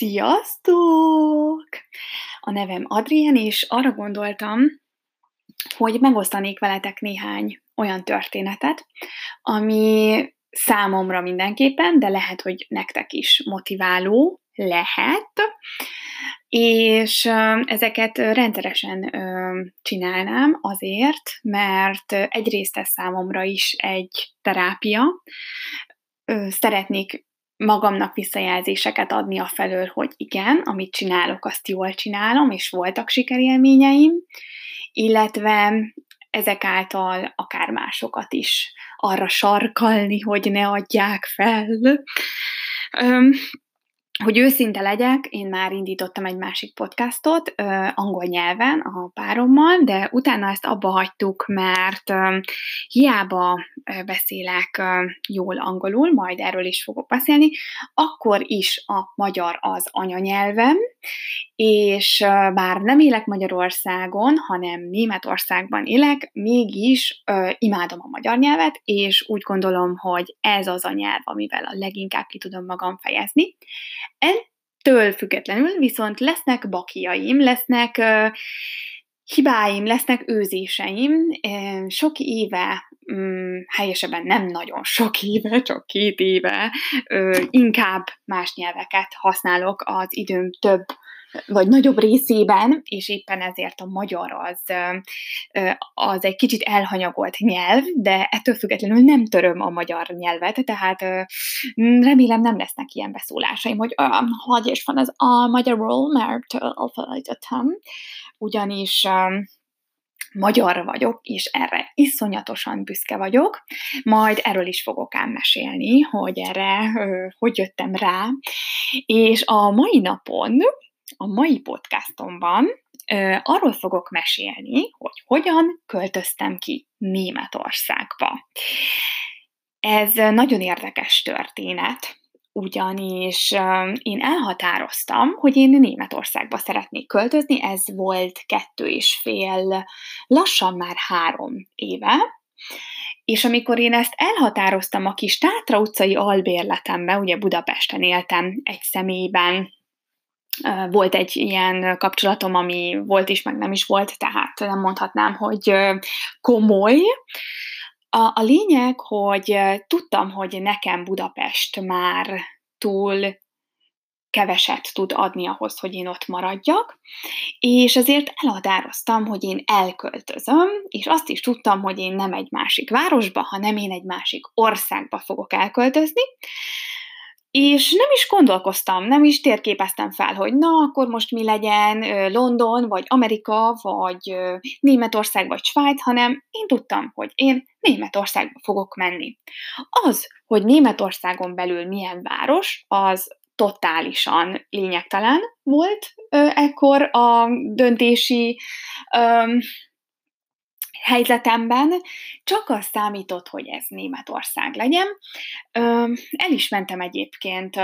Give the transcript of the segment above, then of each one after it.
Sziasztok! A nevem Adrien, és arra gondoltam, hogy megosztanék veletek néhány olyan történetet, ami számomra mindenképpen, de lehet, hogy nektek is motiváló lehet, és ezeket rendszeresen csinálnám azért, mert egyrészt ez számomra is egy terápia, szeretnék magamnak visszajelzéseket adni a felől, hogy igen, amit csinálok, azt jól csinálom, és voltak sikerélményeim, illetve ezek által akár másokat is arra sarkalni, hogy ne adják fel. Hogy őszinte legyek, én már indítottam egy másik podcastot angol nyelven a párommal, de utána ezt abba hagytuk, mert hiába ö, beszélek jól angolul, majd erről is fogok beszélni, akkor is a magyar az anyanyelvem, és bár nem élek Magyarországon, hanem Németországban élek, mégis imádom a magyar nyelvet, és úgy gondolom, hogy ez az a nyelv, amivel a leginkább ki tudom magam fejezni. Ettől függetlenül viszont lesznek bakiaim, lesznek hibáim, lesznek őzéseim. Sok éve, um, helyesebben nem nagyon sok éve, csak két éve, inkább más nyelveket használok az időm több vagy nagyobb részében, és éppen ezért a magyar az, az egy kicsit elhanyagolt nyelv, de ettől függetlenül nem töröm a magyar nyelvet, tehát remélem nem lesznek ilyen beszólásaim, hogy hogy is van az a magyarul, mert elfelejtettem, ugyanis magyar vagyok, és erre iszonyatosan büszke vagyok. Majd erről is fogok ám mesélni, hogy erre hogy jöttem rá. És a mai napon a mai podcastomban ö, arról fogok mesélni, hogy hogyan költöztem ki Németországba. Ez nagyon érdekes történet, ugyanis ö, én elhatároztam, hogy én Németországba szeretnék költözni, ez volt kettő és fél, lassan már három éve, és amikor én ezt elhatároztam a kis Tátra utcai albérletemben, ugye Budapesten éltem egy személyben, volt egy ilyen kapcsolatom, ami volt is, meg nem is volt, tehát nem mondhatnám, hogy komoly. A, a lényeg, hogy tudtam, hogy nekem Budapest már túl keveset tud adni ahhoz, hogy én ott maradjak, és ezért elhatároztam, hogy én elköltözöm, és azt is tudtam, hogy én nem egy másik városba, hanem én egy másik országba fogok elköltözni, és nem is gondolkoztam, nem is térképeztem fel, hogy na, akkor most mi legyen London, vagy Amerika, vagy Németország, vagy Svájc, hanem én tudtam, hogy én Németországba fogok menni. Az, hogy Németországon belül milyen város, az totálisan lényegtelen volt ekkor a döntési helyzetemben csak az számított, hogy ez Németország legyen. El is mentem egyébként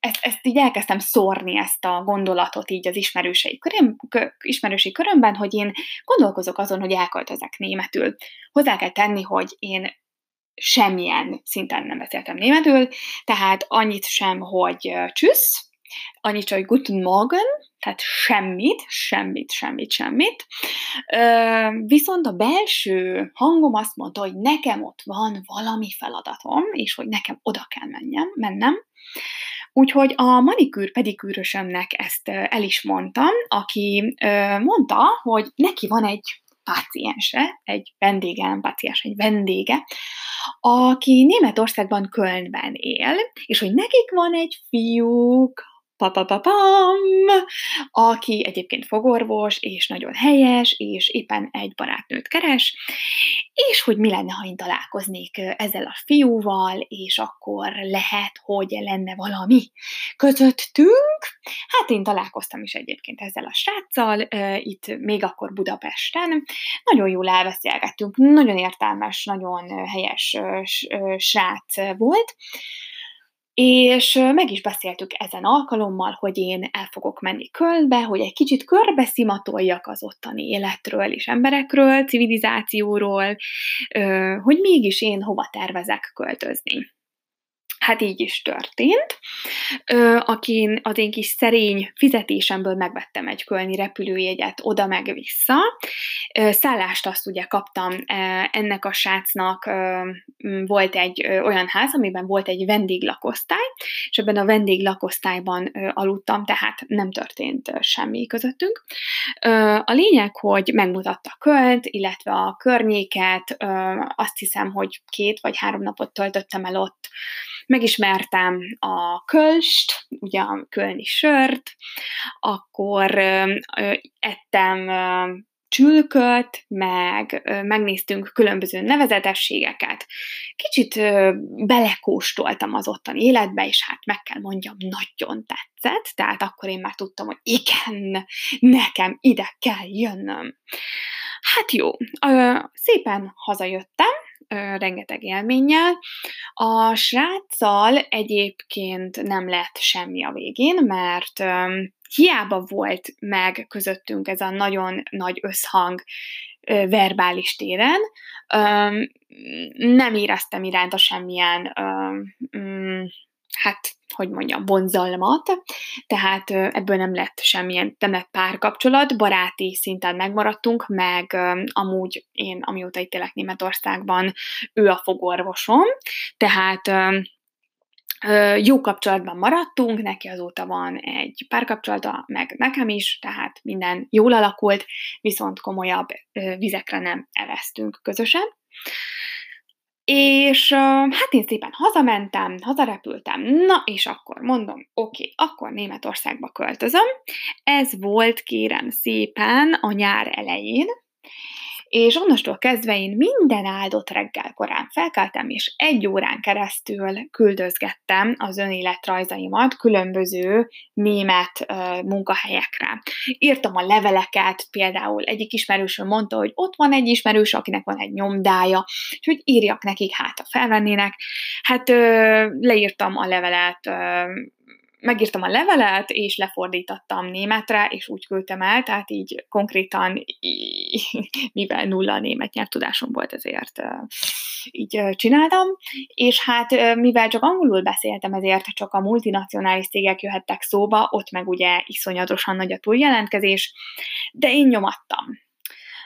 ezt, ezt így elkezdtem szórni, ezt a gondolatot így az ismerősei, köröm, kö, ismerősei körömben, hogy én gondolkozok azon, hogy elköltözek németül. Hozzá kell tenni, hogy én semmilyen szinten nem beszéltem németül, tehát annyit sem, hogy csüssz, annyit, hogy guten Morgen, tehát semmit, semmit, semmit, semmit. Viszont a belső hangom azt mondta, hogy nekem ott van valami feladatom, és hogy nekem oda kell menjem, mennem. Úgyhogy a manikűr pedikűrösömnek ezt el is mondtam, aki mondta, hogy neki van egy páciense, egy vendége, páciens, egy vendége, aki Németországban Kölnben él, és hogy nekik van egy fiúk, papapapam, aki egyébként fogorvos, és nagyon helyes, és éppen egy barátnőt keres, és hogy mi lenne, ha én találkoznék ezzel a fiúval, és akkor lehet, hogy lenne valami közöttünk. Hát én találkoztam is egyébként ezzel a sráccal, itt még akkor Budapesten. Nagyon jól elbeszélgettünk, nagyon értelmes, nagyon helyes srác volt, és meg is beszéltük ezen alkalommal, hogy én el fogok menni Kölnbe, hogy egy kicsit körbeszimatoljak az ottani életről és emberekről, civilizációról, hogy mégis én hova tervezek költözni. Hát így is történt. akin az én kis szerény fizetésemből megvettem egy kölni repülőjegyet oda meg vissza. Szállást azt ugye kaptam ennek a srácnak, volt egy olyan ház, amiben volt egy vendéglakosztály, és ebben a vendéglakosztályban aludtam, tehát nem történt semmi közöttünk. A lényeg, hogy megmutatta költ, illetve a környéket, azt hiszem, hogy két vagy három napot töltöttem el ott, megismertem a kölst, ugye a kölni sört, akkor ettem csülköt, meg megnéztünk különböző nevezetességeket. Kicsit belekóstoltam az ottani életbe, és hát meg kell mondjam, nagyon tetszett, tehát akkor én már tudtam, hogy igen, nekem ide kell jönnöm. Hát jó, szépen hazajöttem, rengeteg élménnyel. A sráccal egyébként nem lett semmi a végén, mert hiába volt meg közöttünk ez a nagyon nagy összhang verbális téren, nem éreztem iránta semmilyen mm, hát hogy mondjam, vonzalmat, tehát ebből nem lett semmilyen, nem lett párkapcsolat, baráti szinten megmaradtunk, meg amúgy én, amióta itt élek Németországban, ő a fogorvosom, tehát jó kapcsolatban maradtunk, neki azóta van egy párkapcsolata, meg nekem is, tehát minden jól alakult, viszont komolyabb vizekre nem eveztünk közösen. És hát én szépen hazamentem, hazarepültem, na és akkor mondom, oké, akkor Németországba költözöm. Ez volt kérem szépen a nyár elején, és onnastól kezdve én minden áldott reggel korán felkeltem, és egy órán keresztül küldözgettem az önéletrajzaimat különböző német uh, munkahelyekre. Írtam a leveleket, például egyik ismerősöm mondta, hogy ott van egy ismerős, akinek van egy nyomdája, és hogy írjak nekik, hát a felvennének. Hát uh, leírtam a levelet uh, megírtam a levelet, és lefordítottam németre, és úgy küldtem el, tehát így konkrétan, mivel nulla a német nyelvtudásom volt, ezért így csináltam, és hát mivel csak angolul beszéltem, ezért csak a multinacionális cégek jöhettek szóba, ott meg ugye iszonyatosan nagy a túljelentkezés, de én nyomattam.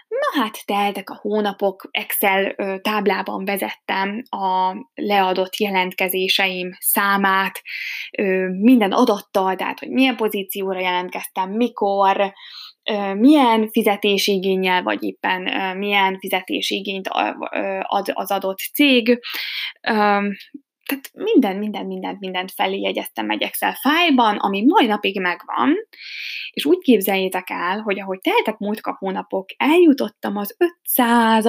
Na hát teltek a hónapok, Excel táblában vezettem a leadott jelentkezéseim számát, minden adattal, tehát hogy milyen pozícióra jelentkeztem, mikor, milyen fizetési igényel, vagy éppen milyen fizetési igényt ad az adott cég, tehát minden, minden, mindent, mindent felé jegyeztem egy Excel fájlban, ami mai napig megvan, és úgy képzeljétek el, hogy ahogy teltek múltka hónapok, eljutottam az 500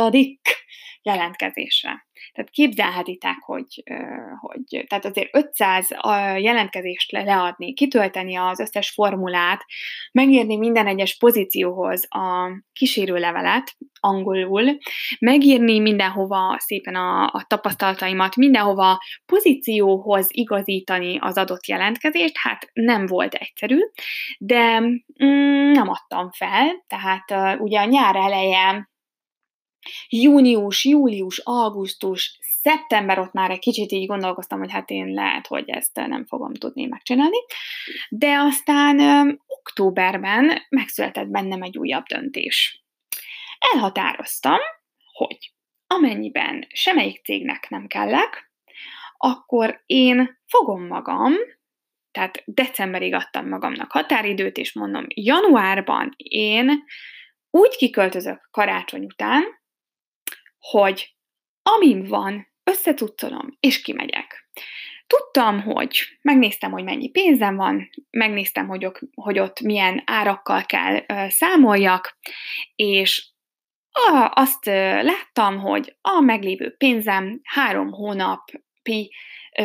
jelentkezésre. Tehát képzelhetitek, hogy, hogy tehát azért 500 jelentkezést leadni, kitölteni az összes formulát, megírni minden egyes pozícióhoz a kísérőlevelet angolul, megírni mindenhova szépen a, a tapasztalataimat, mindenhova pozícióhoz igazítani az adott jelentkezést, hát nem volt egyszerű, de mm, nem adtam fel, tehát uh, ugye a nyár eleje június, július, augusztus, szeptember ott már egy kicsit így gondolkoztam, hogy hát én lehet, hogy ezt nem fogom tudni megcsinálni, de aztán októberben megszületett bennem egy újabb döntés. Elhatároztam, hogy amennyiben semmelyik cégnek nem kellek, akkor én fogom magam, tehát decemberig adtam magamnak határidőt, és mondom, januárban én úgy kiköltözök karácsony után, hogy amim van, összetucolom, és kimegyek. Tudtam, hogy megnéztem, hogy mennyi pénzem van, megnéztem, hogy, hogy ott milyen árakkal kell ö, számoljak, és azt láttam, hogy a meglévő pénzem három hónapi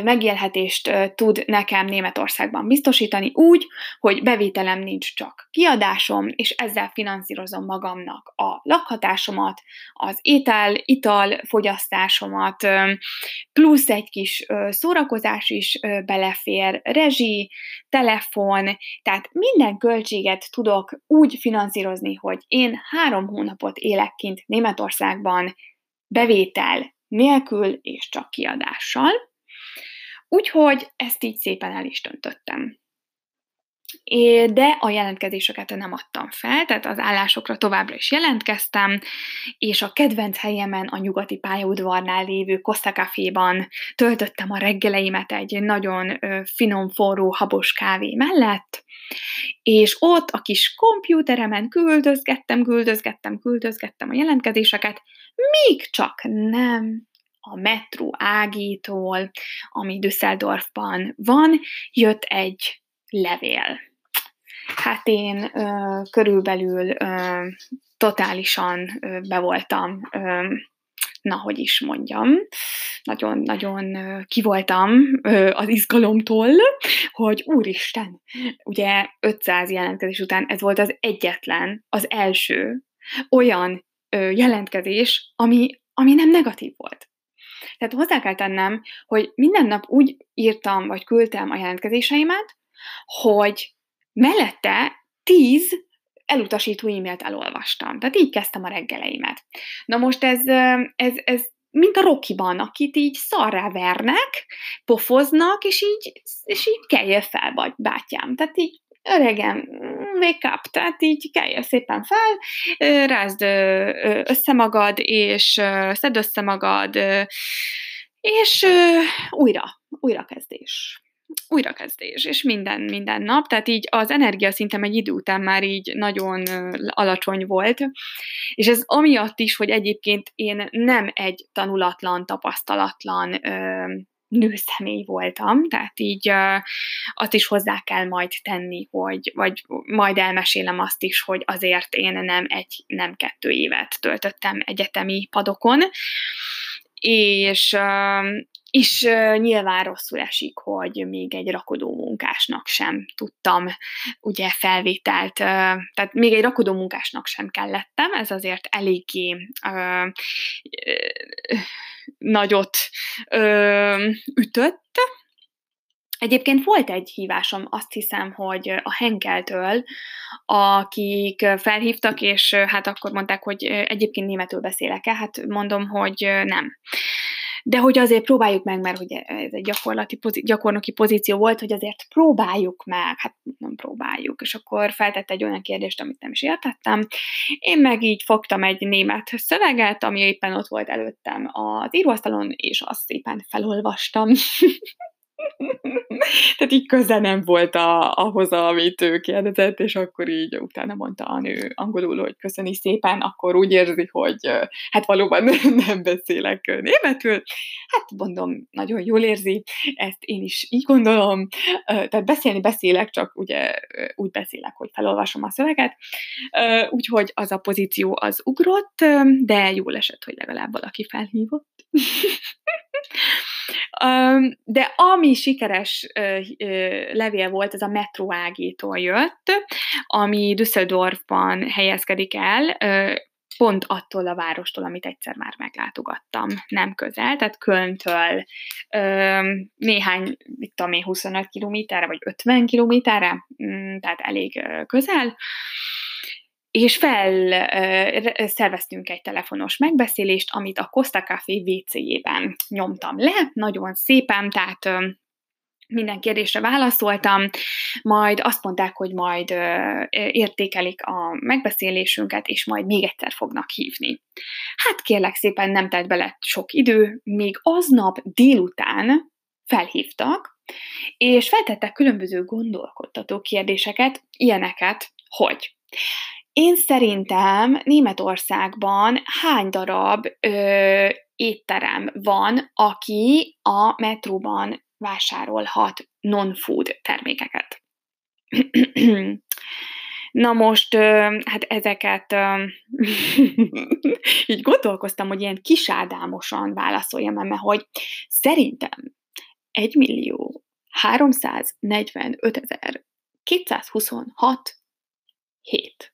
megélhetést tud nekem Németországban biztosítani úgy, hogy bevételem nincs csak kiadásom, és ezzel finanszírozom magamnak a lakhatásomat, az étel, ital fogyasztásomat, plusz egy kis szórakozás is belefér, rezsi, telefon, tehát minden költséget tudok úgy finanszírozni, hogy én három hónapot élek kint Németországban bevétel nélkül és csak kiadással. Úgyhogy ezt így szépen el is döntöttem de a jelentkezéseket nem adtam fel, tehát az állásokra továbbra is jelentkeztem, és a kedvenc helyemen a nyugati pályaudvarnál lévő Costa Caféban töltöttem a reggeleimet egy nagyon finom, forró, habos kávé mellett, és ott a kis kompjúteremen küldözgettem, küldözgettem, küldözgettem a jelentkezéseket, míg csak nem a metró ágítól, ami Düsseldorfban van, jött egy levél. Hát én ö, körülbelül ö, totálisan ö, be voltam, ö, na, hogy is mondjam, nagyon-nagyon kivoltam az izgalomtól, hogy úristen, ugye 500 jelentkezés után ez volt az egyetlen, az első olyan jelentkezés, ami, ami nem negatív volt. Tehát hozzá kell tennem, hogy minden nap úgy írtam, vagy küldtem a jelentkezéseimet, hogy mellette tíz elutasító e-mailt elolvastam. Tehát így kezdtem a reggeleimet. Na most ez, ez, ez mint a Rokiban, akit így szarrá vernek, pofoznak, és így, és így kelje fel, vagy bátyám. Tehát így öregem, wake up, tehát így kelje szépen fel, rázd össze magad, és szedd össze magad, és újra, újrakezdés. Újrakezdés, és minden, minden nap, tehát így az energia szintem egy idő után már így nagyon alacsony volt, és ez amiatt is, hogy egyébként én nem egy tanulatlan, tapasztalatlan nőszemély voltam, tehát így azt is hozzá kell majd tenni, hogy, vagy majd elmesélem azt is, hogy azért én nem egy, nem kettő évet töltöttem egyetemi padokon, és és nyilván rosszul esik, hogy még egy rakodó munkásnak sem tudtam ugye felvételt, tehát még egy rakodó munkásnak sem kellettem, ez azért eléggé nagyot ütött, Egyébként volt egy hívásom, azt hiszem, hogy a Henkeltől, akik felhívtak, és hát akkor mondták, hogy egyébként németül beszélek-e, hát mondom, hogy nem de hogy azért próbáljuk meg, mert hogy ez egy gyakorlati, gyakornoki pozíció volt, hogy azért próbáljuk meg, hát nem próbáljuk, és akkor feltette egy olyan kérdést, amit nem is értettem. Én meg így fogtam egy német szöveget, ami éppen ott volt előttem az íróasztalon, és azt szépen felolvastam. Tehát így köze nem volt a, ahhoz, amit ő kérdezett, és akkor így utána mondta a nő angolul, hogy köszöni szépen, akkor úgy érzi, hogy hát valóban nem beszélek németül. Hát mondom, nagyon jól érzi, ezt én is így gondolom. Tehát beszélni beszélek, csak ugye úgy beszélek, hogy felolvasom a szöveget. Úgyhogy az a pozíció az ugrott, de jól esett, hogy legalább valaki felhívott. De ami sikeres levél volt, ez a metróágétól jött, ami Düsseldorfban helyezkedik el, pont attól a várostól, amit egyszer már meglátogattam, nem közel, tehát Kölntől néhány, mit tudom én, 25 kilométerre, vagy 50 kilométerre, mm, tehát elég közel, és fel szerveztünk egy telefonos megbeszélést, amit a Costa Café WC-jében nyomtam le, nagyon szépen, tehát minden kérdésre válaszoltam, majd azt mondták, hogy majd értékelik a megbeszélésünket, és majd még egyszer fognak hívni. Hát kérlek szépen nem telt bele sok idő, még aznap délután felhívtak, és feltettek különböző gondolkodtató kérdéseket, ilyeneket, hogy én szerintem Németországban hány darab ö, étterem van, aki a metróban vásárolhat non-food termékeket? Na most, hát ezeket így gondolkoztam, hogy ilyen kisádámosan válaszoljam, mert hogy szerintem 1 millió 345 ezer 226 hét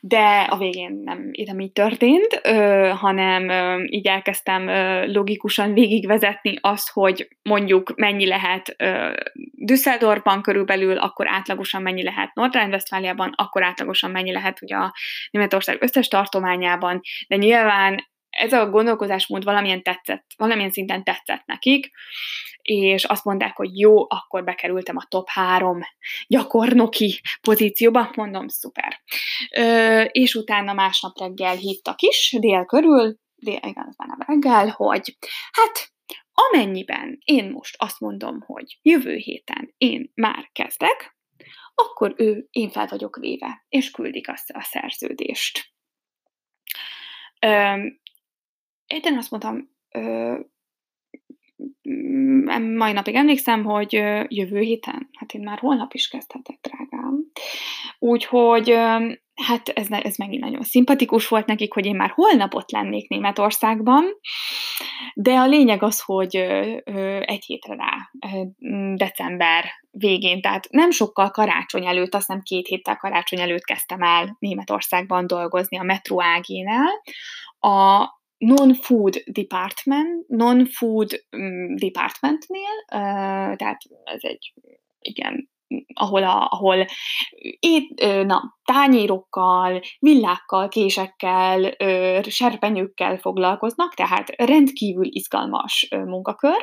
de a végén nem, nem így történt, ö, hanem ö, így elkezdtem ö, logikusan végigvezetni azt, hogy mondjuk mennyi lehet ö, Düsseldorfban körülbelül, akkor átlagosan mennyi lehet Nordrhein-Westfáliában, akkor átlagosan mennyi lehet ugye a Németország összes tartományában, de nyilván ez a gondolkozásmód valamilyen tetszett, valamilyen szinten tetszett nekik, és azt mondták, hogy jó, akkor bekerültem a top három gyakornoki pozícióba, mondom, szuper. Ö, és utána másnap reggel hívtak is, dél körül, dél, igen, az már nem reggel, hogy hát amennyiben én most azt mondom, hogy jövő héten én már kezdek, akkor ő, én fel vagyok véve, és küldik azt a szerződést. Én azt mondtam, ö, mai napig emlékszem, hogy jövő héten, hát én már holnap is kezdhetek, drágám. Úgyhogy hát ez, ez megint nagyon szimpatikus volt nekik, hogy én már holnap ott lennék Németországban, de a lényeg az, hogy egy hétre rá, december végén, tehát nem sokkal karácsony előtt, azt nem két héttel karácsony előtt kezdtem el Németországban dolgozni a Metro ágénál, a non-food department, non-food um, departmentnél, tehát ez egy, igen, ahol, a, ahol ét, na, tányérokkal, villákkal, késekkel, serpenyőkkel foglalkoznak, tehát rendkívül izgalmas munkakör,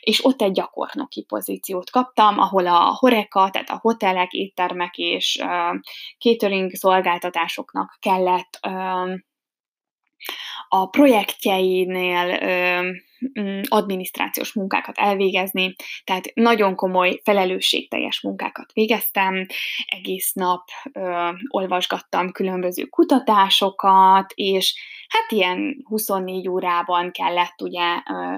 és ott egy gyakornoki pozíciót kaptam, ahol a horeka, tehát a hotelek, éttermek és catering szolgáltatásoknak kellett a projektjeinél mm, adminisztrációs munkákat elvégezni, tehát nagyon komoly, felelősségteljes munkákat végeztem, egész nap ö, olvasgattam különböző kutatásokat, és hát ilyen 24 órában kellett ugye ö,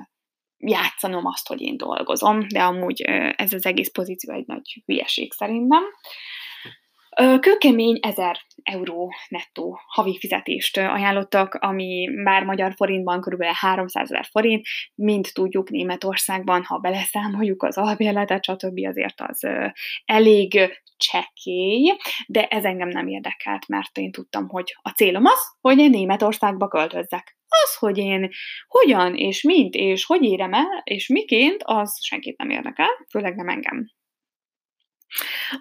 játszanom azt, hogy én dolgozom, de amúgy ö, ez az egész pozíció egy nagy hülyeség szerintem. Kőkemény 1000 euró nettó havi fizetést ajánlottak, ami már magyar forintban kb. 300 ezer forint, mint tudjuk Németországban, ha beleszámoljuk az albérletet, stb. azért az elég csekély, de ez engem nem érdekelt, mert én tudtam, hogy a célom az, hogy én Németországba költözzek. Az, hogy én hogyan és mint és hogy érem el, és miként, az senkit nem érdekel, főleg nem engem.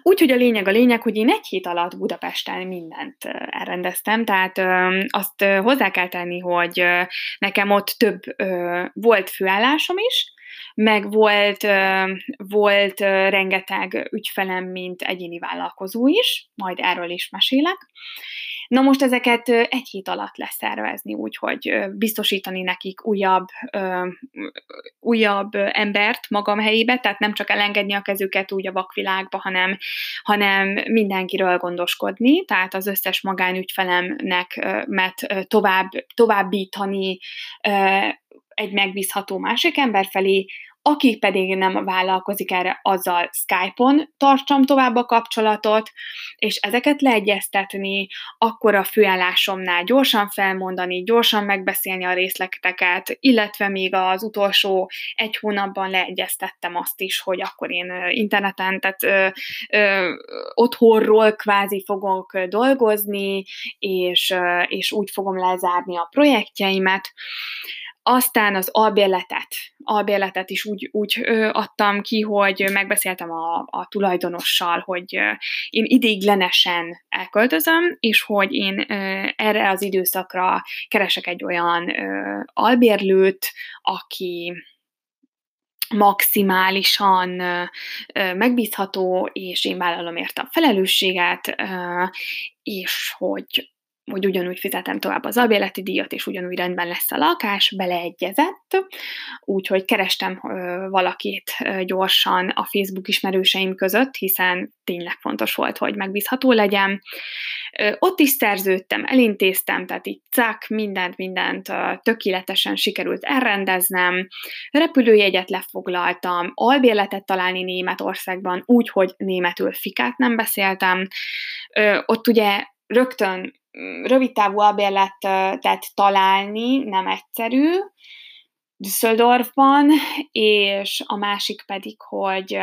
Úgyhogy a lényeg a lényeg, hogy én egy hét alatt Budapesten mindent elrendeztem, tehát azt hozzá kell tenni, hogy nekem ott több volt főállásom is, meg volt, volt rengeteg ügyfelem, mint egyéni vállalkozó is, majd erről is mesélek. Na most ezeket egy hét alatt leszervezni, úgyhogy biztosítani nekik újabb, újabb embert magam helyébe, tehát nem csak elengedni a kezüket úgy a vakvilágba, hanem, hanem mindenkiről gondoskodni, tehát az összes magánügyfelemnek mert tovább, továbbítani egy megbízható másik ember felé, aki pedig nem vállalkozik erre, azzal Skype-on tartsam tovább a kapcsolatot, és ezeket leegyeztetni, akkor a főállásomnál gyorsan felmondani, gyorsan megbeszélni a részleteket, illetve még az utolsó egy hónapban leegyeztettem azt is, hogy akkor én interneten, tehát ö, ö, otthonról kvázi fogok dolgozni, és, ö, és úgy fogom lezárni a projektjeimet. Aztán az albérletet, albérletet is úgy, úgy adtam ki, hogy megbeszéltem a, a tulajdonossal, hogy én idéglenesen elköltözöm, és hogy én erre az időszakra keresek egy olyan albérlőt, aki maximálisan megbízható, és én vállalom érte a felelősséget, és hogy hogy ugyanúgy fizetem tovább az albérleti díjat, és ugyanúgy rendben lesz a lakás, beleegyezett, úgyhogy kerestem valakit gyorsan a Facebook ismerőseim között, hiszen tényleg fontos volt, hogy megbízható legyen. Ott is szerződtem, elintéztem, tehát így cák, mindent, mindent tökéletesen sikerült elrendeznem, repülőjegyet lefoglaltam, albérletet találni Németországban, úgy, hogy németül fikát nem beszéltem. Ott ugye rögtön rövidtávú albérletet találni nem egyszerű Düsseldorfban, és a másik pedig, hogy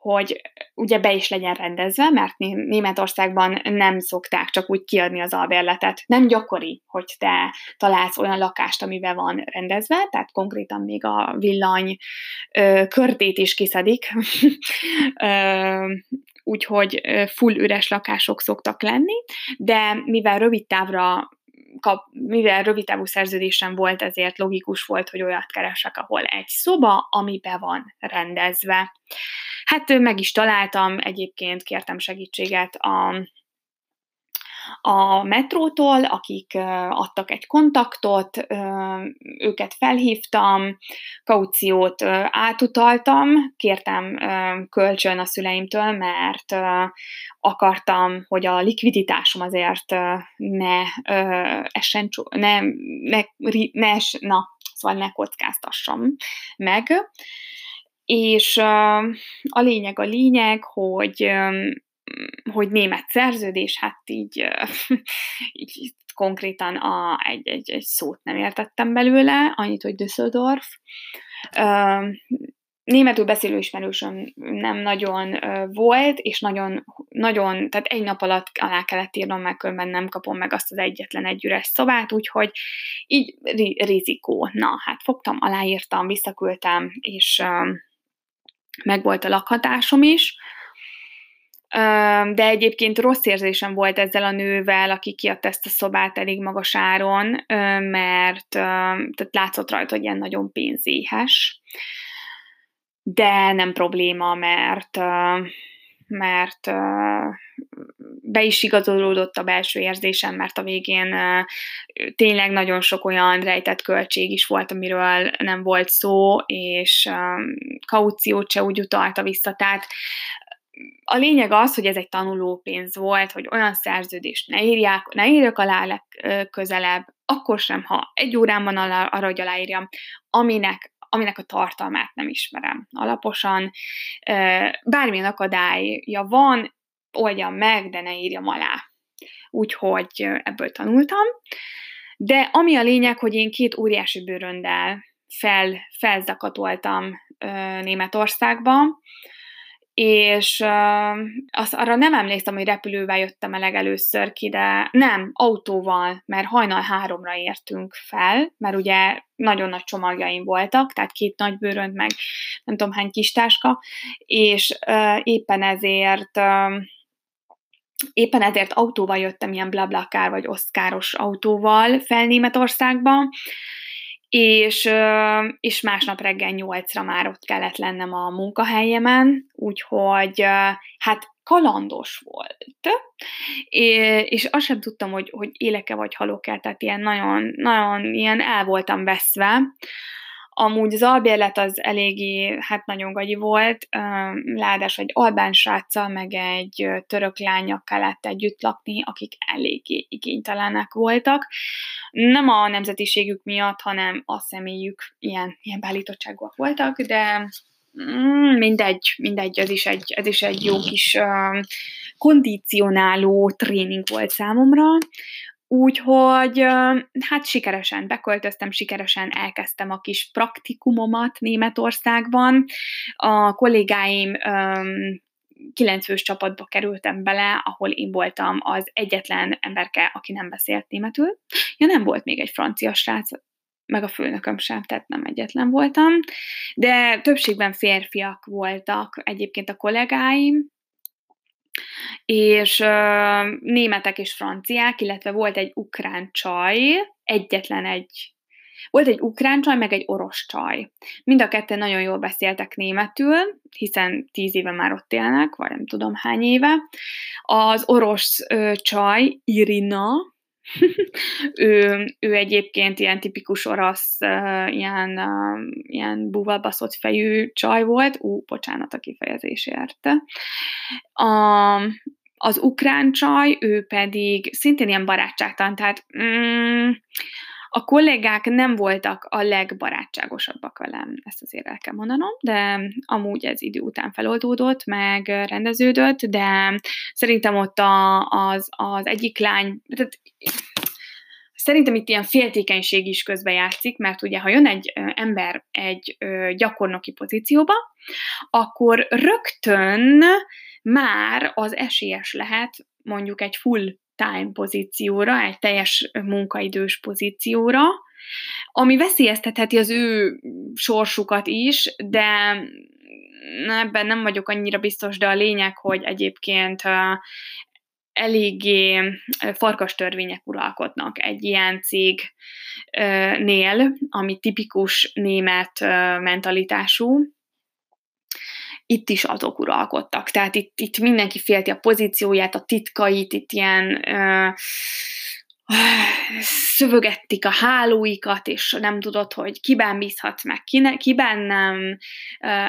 hogy ugye be is legyen rendezve, mert Németországban nem szokták csak úgy kiadni az albérletet. Nem gyakori, hogy te találsz olyan lakást, amiben van rendezve, tehát konkrétan még a villany ö, körtét is kiszedik, ö, úgyhogy full üres lakások szoktak lenni, de mivel rövid távra kap, mivel rövidtávú szerződésem volt, ezért logikus volt, hogy olyat keresek, ahol egy szoba, ami be van rendezve. Hát meg is találtam, egyébként kértem segítséget a a metrótól, akik adtak egy kontaktot, őket felhívtam, kauciót átutaltam, kértem kölcsön a szüleimtől, mert akartam, hogy a likviditásom azért ne essen, ne, ne, ne, na, szóval ne kockáztassam meg. És a lényeg a lényeg, hogy hogy német szerződés, hát így, így konkrétan a, egy, egy, egy szót nem értettem belőle, annyit, hogy Düsseldorf. Németül beszélő ismerősöm nem nagyon volt, és nagyon, nagyon, tehát egy nap alatt alá kellett írnom, mert különben nem kapom meg azt az egyetlen egy üres szobát, úgyhogy így rizikó. Na, hát fogtam, aláírtam, visszaküldtem, és meg volt a lakhatásom is, de egyébként rossz érzésem volt ezzel a nővel, aki kiadta ezt a szobát elég magas áron, mert tehát látszott rajta, hogy ilyen nagyon pénzéhes. De nem probléma, mert mert be is igazolódott a belső érzésem, mert a végén tényleg nagyon sok olyan rejtett költség is volt, amiről nem volt szó, és kauciót se úgy utalta vissza, tehát a lényeg az, hogy ez egy tanulópénz volt, hogy olyan szerződést ne írják, ne írjak alá legközelebb, akkor sem, ha egy órán van arra, hogy aláírjam, aminek, aminek a tartalmát nem ismerem alaposan. Bármilyen akadálya van, oldjam meg, de ne írjam alá. Úgyhogy ebből tanultam. De ami a lényeg, hogy én két óriási bőröndel fel, felzakatoltam Németországba, és uh, azt arra nem emlékszem, hogy repülővel jöttem el legelőször ki, de nem, autóval, mert hajnal háromra értünk fel, mert ugye nagyon nagy csomagjaim voltak, tehát két nagy bőrönt, meg nem tudom hány kis táska, és uh, éppen ezért uh, éppen ezért autóval jöttem, ilyen blablakár vagy oszkáros autóval fel Németországba, és, és másnap reggel nyolcra már ott kellett lennem a munkahelyemen, úgyhogy hát kalandos volt, és azt sem tudtam, hogy, hogy éleke vagy halok-e, tehát ilyen nagyon, nagyon ilyen el voltam veszve, Amúgy az albérlet az eléggé, hát nagyon gagyi volt, ládás egy albán sráccal, meg egy török lánya kellett együtt lakni, akik eléggé igénytelenek voltak. Nem a nemzetiségük miatt, hanem a személyük ilyen, ilyen beállítottságúak voltak, de mm, mindegy, mindegy, ez is egy, ez is egy jó kis kondicionáló tréning volt számomra. Úgyhogy hát sikeresen beköltöztem, sikeresen elkezdtem a kis praktikumomat Németországban. A kollégáim kilencfős csapatba kerültem bele, ahol én voltam az egyetlen emberke, aki nem beszélt németül. Ja, nem volt még egy francia srác, meg a főnököm sem, tehát nem egyetlen voltam, de többségben férfiak voltak egyébként a kollégáim, és uh, németek és franciák, illetve volt egy ukrán csaj, egyetlen egy volt egy ukrán csaj, meg egy orosz csaj. Mind a ketten nagyon jól beszéltek németül, hiszen tíz éve már ott élnek, vagy nem tudom hány éve. Az orosz ö, csaj, Irina, ő, ő egyébként ilyen tipikus orosz, ilyen, ilyen búvalbaszott fejű csaj volt, ú, bocsánat a kifejezésért. A, az ukrán csaj, ő pedig szintén ilyen barátságtan, tehát mm, a kollégák nem voltak a legbarátságosabbak velem, ezt azért el kell mondanom, de amúgy ez idő után feloldódott, meg rendeződött, de szerintem ott a, az, az egyik lány, tehát Szerintem itt ilyen féltékenység is közbejátszik, mert ugye, ha jön egy ember egy gyakornoki pozícióba, akkor rögtön már az esélyes lehet mondjuk egy full time pozícióra, egy teljes munkaidős pozícióra, ami veszélyeztetheti az ő sorsukat is, de ebben nem vagyok annyira biztos, de a lényeg, hogy egyébként eléggé farkas törvények uralkodnak egy ilyen cégnél, ami tipikus német mentalitású, itt is azok uralkodtak. Tehát itt, itt mindenki félti a pozícióját, a titkait, itt ilyen szövögettik a hálóikat, és nem tudod, hogy kiben bízhatsz meg, kiben nem.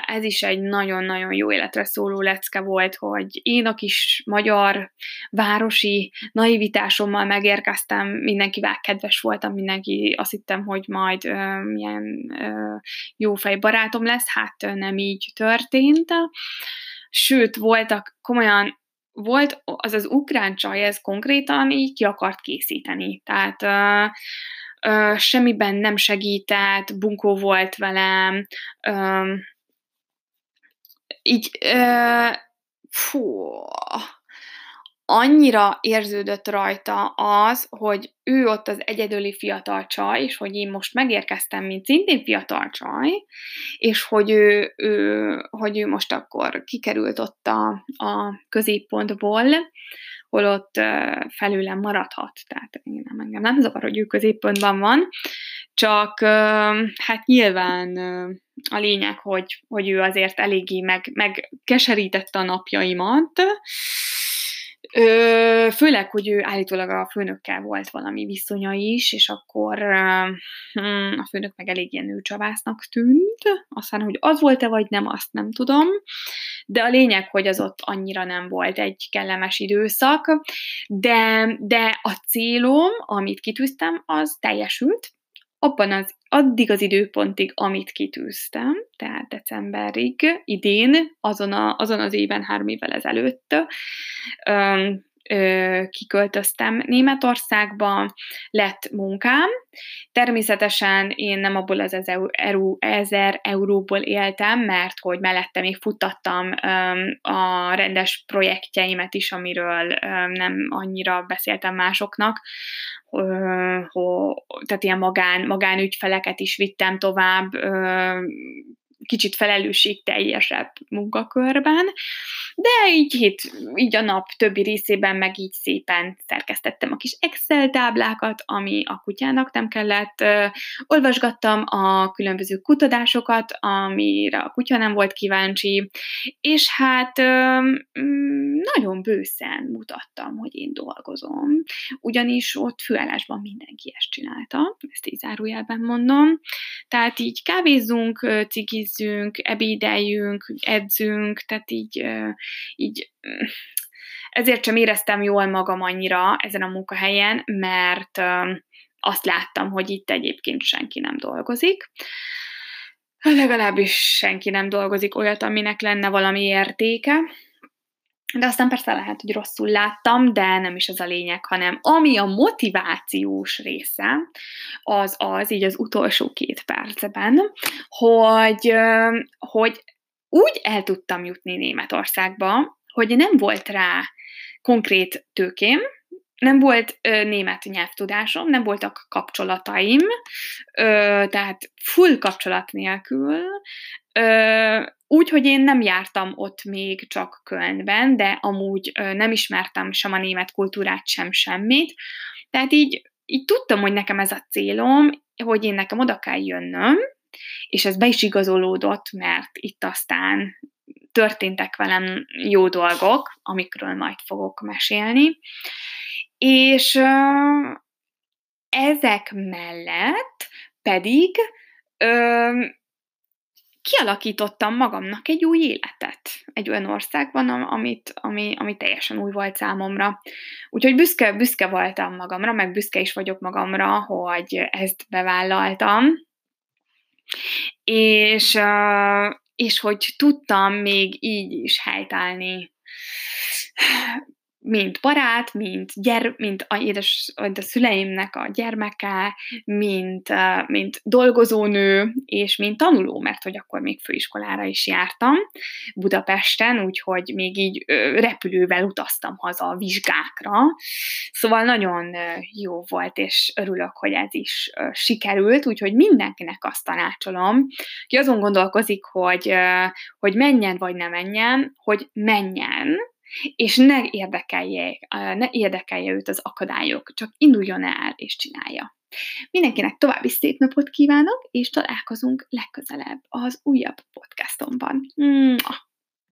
Ez is egy nagyon-nagyon jó életre szóló lecke volt, hogy én a kis magyar városi naivitásommal megérkeztem, mindenkivel kedves voltam, mindenki azt hittem, hogy majd uh, milyen uh, jó fej barátom lesz, hát nem így történt. Sőt, voltak komolyan volt az az ukrán csaj, ez konkrétan így ki akart készíteni. Tehát ö, ö, semmiben nem segített, bunkó volt velem, ö, így ö, fú, annyira érződött rajta az, hogy ő ott az egyedüli fiatal csaj, és hogy én most megérkeztem, mint szintén fiatal csaj, és hogy ő, ő, hogy ő most akkor kikerült ott a, a középpontból, holott felőlem maradhat. Tehát én nem, engem nem zavar, hogy ő középpontban van, csak hát nyilván a lényeg, hogy, hogy ő azért eléggé meg, megkeserítette a napjaimat, Ö, főleg, hogy ő állítólag a főnökkel volt valami viszonya is, és akkor hm, a főnök meg elég ilyen nőcsavásznak tűnt. Aztán, hogy az volt-e vagy nem, azt nem tudom. De a lényeg, hogy az ott annyira nem volt egy kellemes időszak. De, de a célom, amit kitűztem, az teljesült. Abban az addig az időpontig, amit kitűztem, tehát decemberig, idén, azon, a, azon az éven, három évvel ezelőtt, kiköltöztem Németországba, lett munkám. Természetesen én nem abból az ezer euróból éltem, mert hogy mellette még futtattam a rendes projektjeimet is, amiről nem annyira beszéltem másoknak, tehát ilyen magán, magánügyfeleket is vittem tovább, kicsit felelősségteljesebb munkakörben, de így, így, így a nap többi részében meg így szépen szerkesztettem a kis Excel táblákat, ami a kutyának nem kellett, olvasgattam a különböző kutatásokat, amire a kutya nem volt kíváncsi, és hát mm, nagyon bőszen mutattam, hogy én dolgozom, ugyanis ott főállásban mindenki ezt csinálta, ezt így zárójelben mondom, tehát így kávézunk, cigiz főzzünk, ebédeljünk, edzünk, tehát így, így ezért sem éreztem jól magam annyira ezen a munkahelyen, mert azt láttam, hogy itt egyébként senki nem dolgozik. Legalábbis senki nem dolgozik olyat, aminek lenne valami értéke. De aztán persze lehet, hogy rosszul láttam, de nem is ez a lényeg, hanem ami a motivációs része, az az, így az utolsó két percben, hogy, hogy úgy el tudtam jutni Németországba, hogy nem volt rá konkrét tőkém, nem volt ö, német nyelvtudásom, nem voltak kapcsolataim, ö, tehát full kapcsolat nélkül, ö, úgy, hogy én nem jártam ott még csak Kölnben, de amúgy ö, nem ismertem sem a német kultúrát, sem semmit, tehát így, így tudtam, hogy nekem ez a célom, hogy én nekem oda kell jönnöm, és ez be is igazolódott, mert itt aztán történtek velem jó dolgok, amikről majd fogok mesélni, és ezek mellett pedig uh, kialakítottam magamnak egy új életet egy olyan országban, amit, ami, ami teljesen új volt számomra. Úgyhogy büszke, büszke voltam magamra, meg büszke is vagyok magamra, hogy ezt bevállaltam. És, és hogy tudtam még így is helytállni mint barát, mint, gyere, mint a, édes, a szüleimnek a gyermeke, mint, mint dolgozónő, és mint tanuló, mert hogy akkor még főiskolára is jártam Budapesten, úgyhogy még így repülővel utaztam haza a vizsgákra. Szóval nagyon jó volt, és örülök, hogy ez is sikerült, úgyhogy mindenkinek azt tanácsolom, ki azon gondolkozik, hogy, hogy menjen vagy ne menjen, hogy menjen, és ne érdekelje, ne érdekelje őt az akadályok, csak induljon el és csinálja. Mindenkinek további szép napot kívánok, és találkozunk legközelebb az újabb podcastomban. Mua!